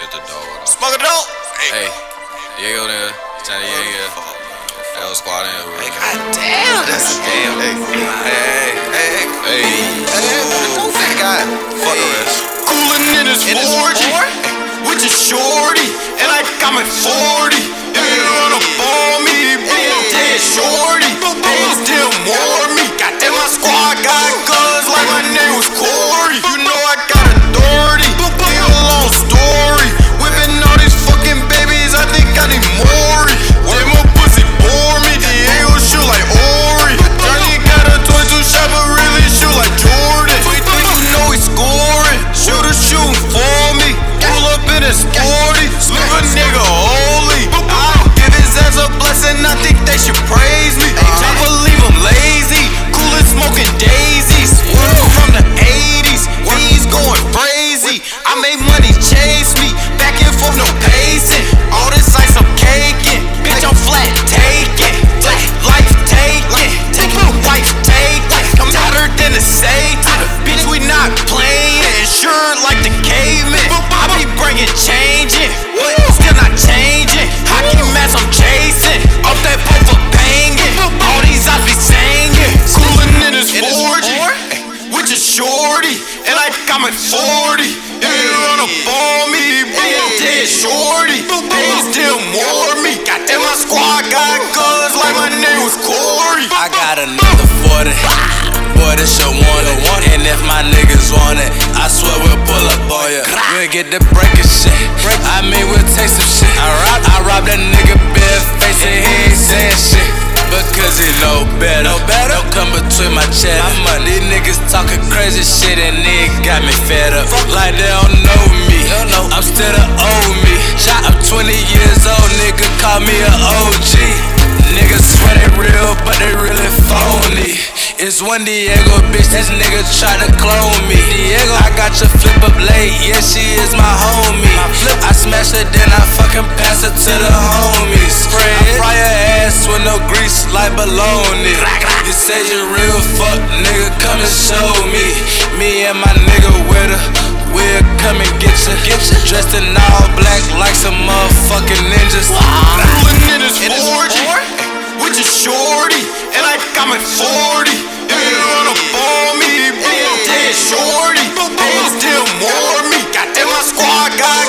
Get the dog. Smoke a dope. Hey, Diego there. Johnny Diego. What's squad in here? Hey, God damn, that's damn. Hey, hey, hey, hey, hey, hey, that guy. Fuck the rest. Coolin' in his 40 four? with your shorty, and I got my 40. If you up on make money chase me. Back and forth, no pacing. All this ice I'm caking. Bitch, I'm flat taking. Flat life taking. Take my wife taking. I'm hotter than a Satan. Bitch, we not playing. Insured like the caveman. I be bringing change in. Still not changing. Hockey mask I'm chasing. Off that poker banging. All these eyes be singing. Coolin' in his his 40 with your shorty, and I got my 40. You up on me, be dead shorty. They still more me. Goddamn, my squad got guns like my name was Corey. I got another 40. Boy, this your warning. And if my niggas want it, I swear we'll pull up on ya. We'll get the breaking shit. I mean, we'll take some shit. I rob, I rob that nigga bare face and he ain't saying shit. Because he know better. Know better? Don't come between my chest. I'm up. These niggas talking crazy shit and they got me fed up. Like they don't know me. I'm still the old me. I'm 20 years old, nigga. Call me an OG. Niggas swear they real, but they really phony. It's one Diego, bitch. This nigga try to clone me. Diego, I got your flip up late. Yeah, she is my homie. I smash her, then I fucking pass her to the homies. I fry her ass with no grease like bologna. You say you real fuck, nigga, come and show me. Me and my nigga with her. We'll come and get ya. Get ya. Dressed in all black like some motherfucking ninjas. In his In his 40 four? with your shorty, and I got my 40. If you up on me, be dead shorty. They still more me. Goddamn, my squad got